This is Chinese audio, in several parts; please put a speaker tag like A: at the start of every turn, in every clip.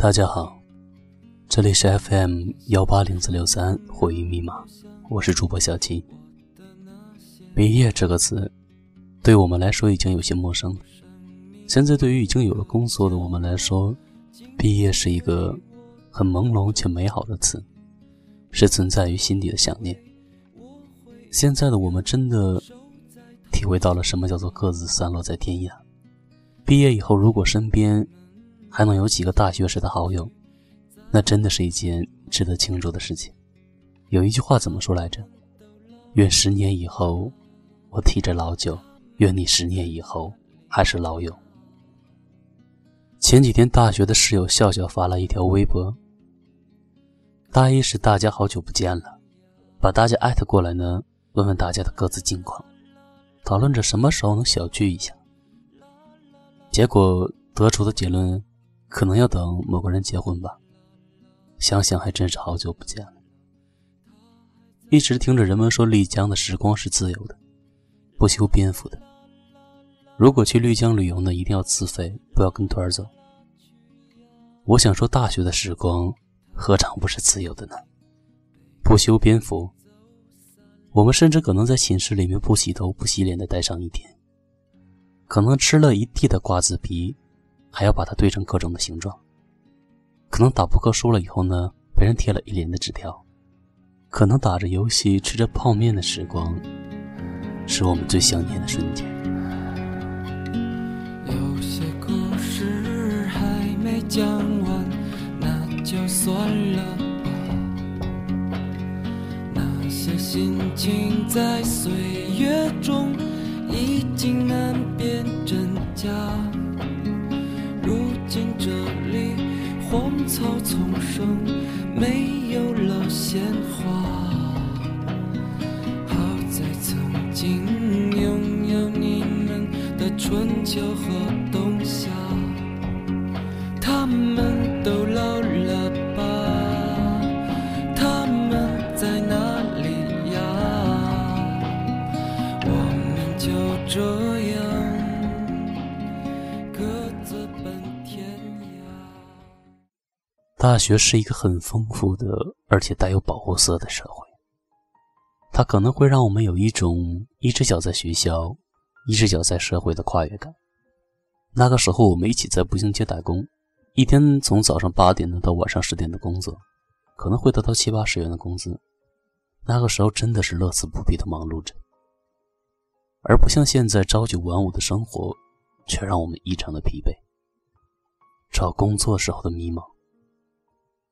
A: 大家好，这里是 FM 幺八零四六三回忆密码，我是主播小七。毕业这个词，对我们来说已经有些陌生了。现在对于已经有了工作的我们来说，毕业是一个很朦胧且美好的词，是存在于心底的想念。现在的我们真的体会到了什么叫做各自散落在天涯。毕业以后，如果身边还能有几个大学时的好友，那真的是一件值得庆祝的事情。有一句话怎么说来着？愿十年以后，我提着老酒；愿你十年以后还是老友。前几天，大学的室友笑笑发了一条微博：“大一时大家好久不见了，把大家艾特过来呢，问问大家的各自近况，讨论着什么时候能小聚一下。”结果得出的结论。可能要等某个人结婚吧，想想还真是好久不见了。一直听着人们说丽江的时光是自由的，不修边幅的。如果去丽江旅游呢，一定要自费，不要跟团走。我想说，大学的时光何尝不是自由的呢？不修边幅，我们甚至可能在寝室里面不洗头、不洗脸的待上一天，可能吃了一地的瓜子皮。还要把它堆成各种的形状。可能打扑克输了以后呢，被人贴了一脸的纸条。可能打着游戏吃着泡面的时光，是我们最想念的瞬间。
B: 有些故事还没讲完，那就算了吧。那些心情在岁月中草丛生，没有了鲜花。好在曾经拥有你们的春秋和
A: 大学是一个很丰富的，而且带有保护色的社会。它可能会让我们有一种一只脚在学校，一只脚在社会的跨越感。那个时候，我们一起在步行街打工，一天从早上八点的到晚上十点的工作，可能会得到七八十元的工资。那个时候真的是乐此不疲的忙碌着，而不像现在朝九晚五的生活，却让我们异常的疲惫。找工作时候的迷茫。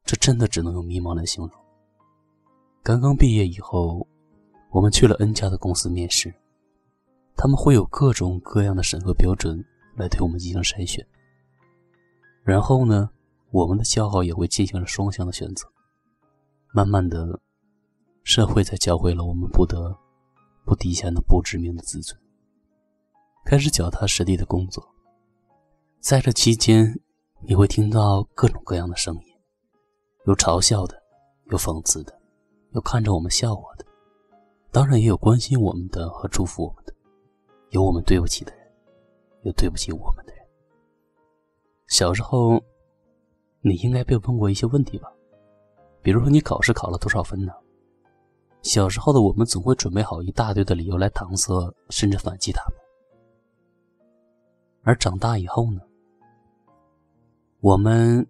A: 这真的只能用迷茫来形容。刚刚毕业以后，我们去了 N 家的公司面试，他们会有各种各样的审核标准来对我们进行筛选。然后呢，我们的骄傲也会进行了双向的选择。慢慢的，社会才教会了我们不得不低下那不知名的自尊，开始脚踏实地的工作。在这期间，你会听到各种各样的声音。有嘲笑的，有讽刺的，有看着我们笑话的，当然也有关心我们的和祝福我们的，有我们对不起的人，有对不起我们的人。小时候，你应该被问过一些问题吧？比如说你考试考了多少分呢？小时候的我们总会准备好一大堆的理由来搪塞，甚至反击他们。而长大以后呢？我们。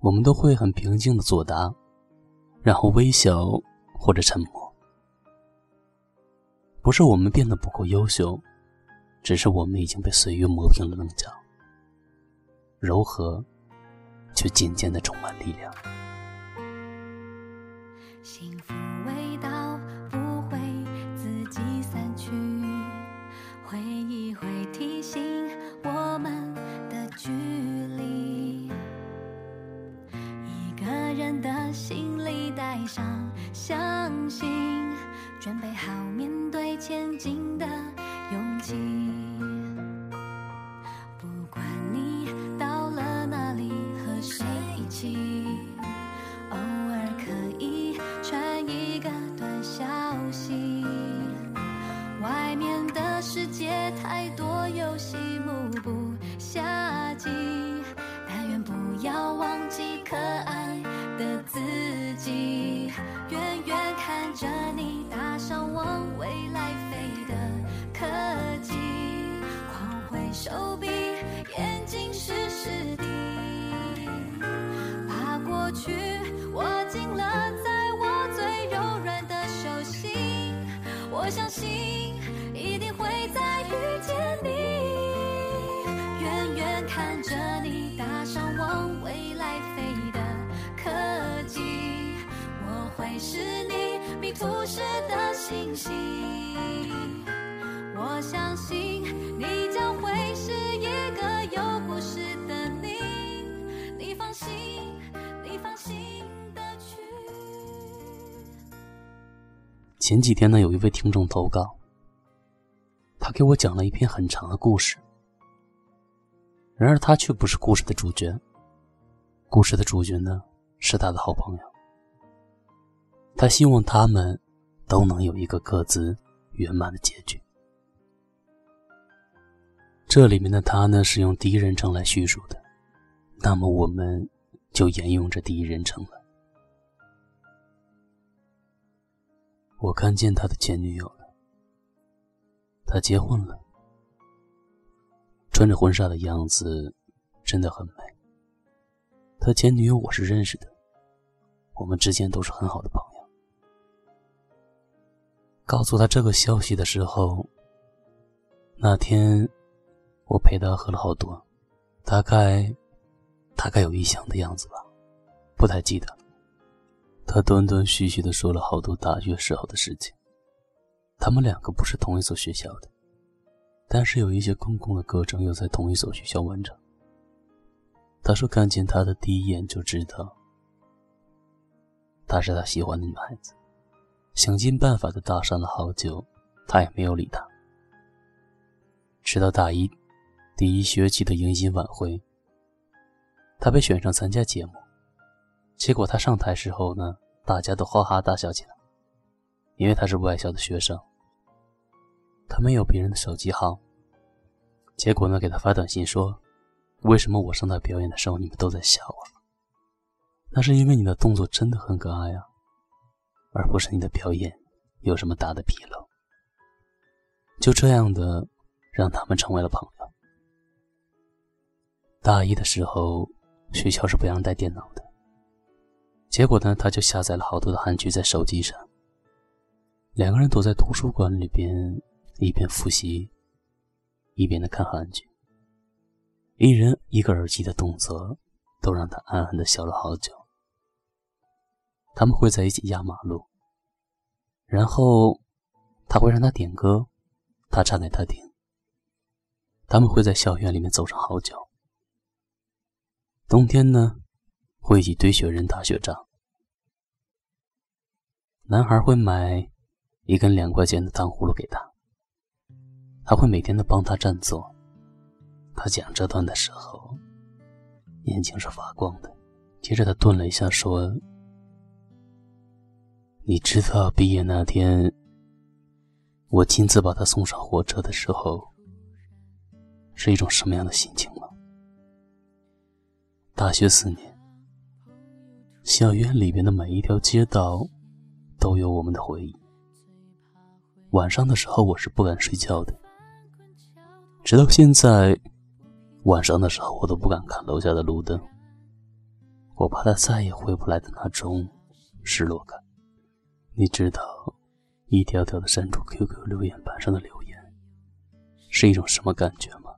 A: 我们都会很平静的作答，然后微笑或者沉默。不是我们变得不够优秀，只是我们已经被岁月磨平了棱角，柔和，却渐渐的充满力量。
C: 想往未来飞的科技，狂挥手臂，眼睛湿湿的，把过去握紧了，在我最柔软的手心，我相信一定会再遇见你，远远看着你搭上往未来飞的科技，我会是。
A: 前几天呢，有一位听众投稿，他给我讲了一篇很长的故事。然而，他却不是故事的主角。故事的主角呢，是他的好朋友。他希望他们都能有一个各自圆满的结局。这里面的他呢，是用第一人称来叙述的，那么我们就沿用着第一人称了。我看见他的前女友了，他结婚了。穿着婚纱的样子真的很美。他前女友我是认识的，我们之间都是很好的朋友。告诉他这个消息的时候，那天我陪他喝了好多，大概大概有一箱的样子吧，不太记得。他断断续续的说了好多大学时候的事情。他们两个不是同一所学校的。但是有一些公共的课程又在同一所学校完成。他说看见她的第一眼就知道，她是他喜欢的女孩子，想尽办法的搭讪了好久，他也没有理她。直到大一第一学期的迎新晚会，他被选上参加节目，结果他上台时候呢，大家都哈哈大笑起来，因为他是外校的学生。他没有别人的手机号，结果呢，给他发短信说：“为什么我上台表演的时候你们都在笑啊？那是因为你的动作真的很可爱啊，而不是你的表演有什么大的纰漏。”就这样的，让他们成为了朋友。大一的时候，学校是不让带电脑的，结果呢，他就下载了好多的韩剧在手机上，两个人躲在图书馆里边。一边复习，一边的看韩剧。一人一个耳机的动作，都让他暗暗的笑了好久。他们会在一起压马路，然后他会让他点歌，他唱给他听。他们会在校园里面走上好久。冬天呢，会一起堆雪人、打雪仗。男孩会买一根两块钱的糖葫芦给他。他会每天都帮他占座。他讲这段的时候，眼睛是发光的。接着他顿了一下，说：“你知道毕业那天，我亲自把他送上火车的时候，是一种什么样的心情吗？”大学四年，校园里面的每一条街道，都有我们的回忆。晚上的时候，我是不敢睡觉的。直到现在，晚上的时候我都不敢看楼下的路灯，我怕他再也回不来的那种失落感。你知道，一条条的删除 QQ 留言板上的留言是一种什么感觉吗？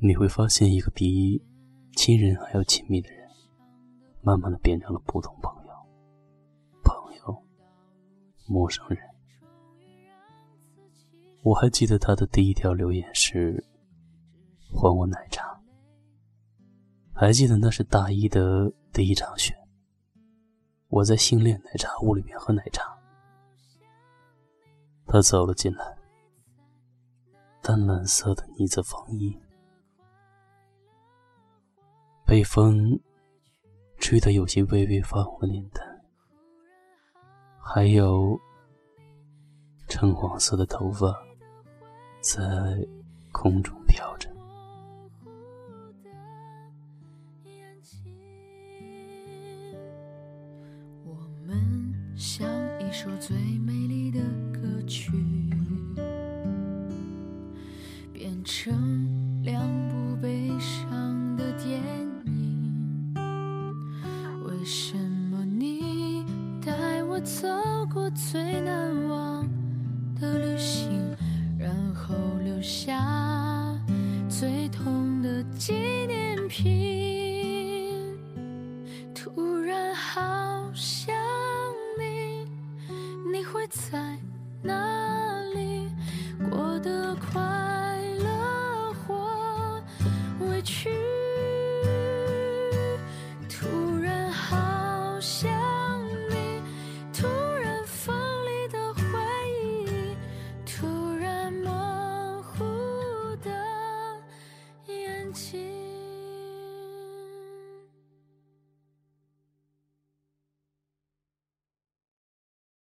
A: 你会发现，一个比亲人还要亲密的人，慢慢的变成了普通朋友、陌生人。我还记得他的第一条留言是“还我奶茶”，还记得那是大一的第一场雪，我在星恋奶茶屋里面喝奶茶，他走了进来，淡蓝色的呢子风衣，被风吹得有些微微发红的脸蛋，还有橙黄色的头发。在空中飘着。
C: 我们像一首最美丽的歌曲。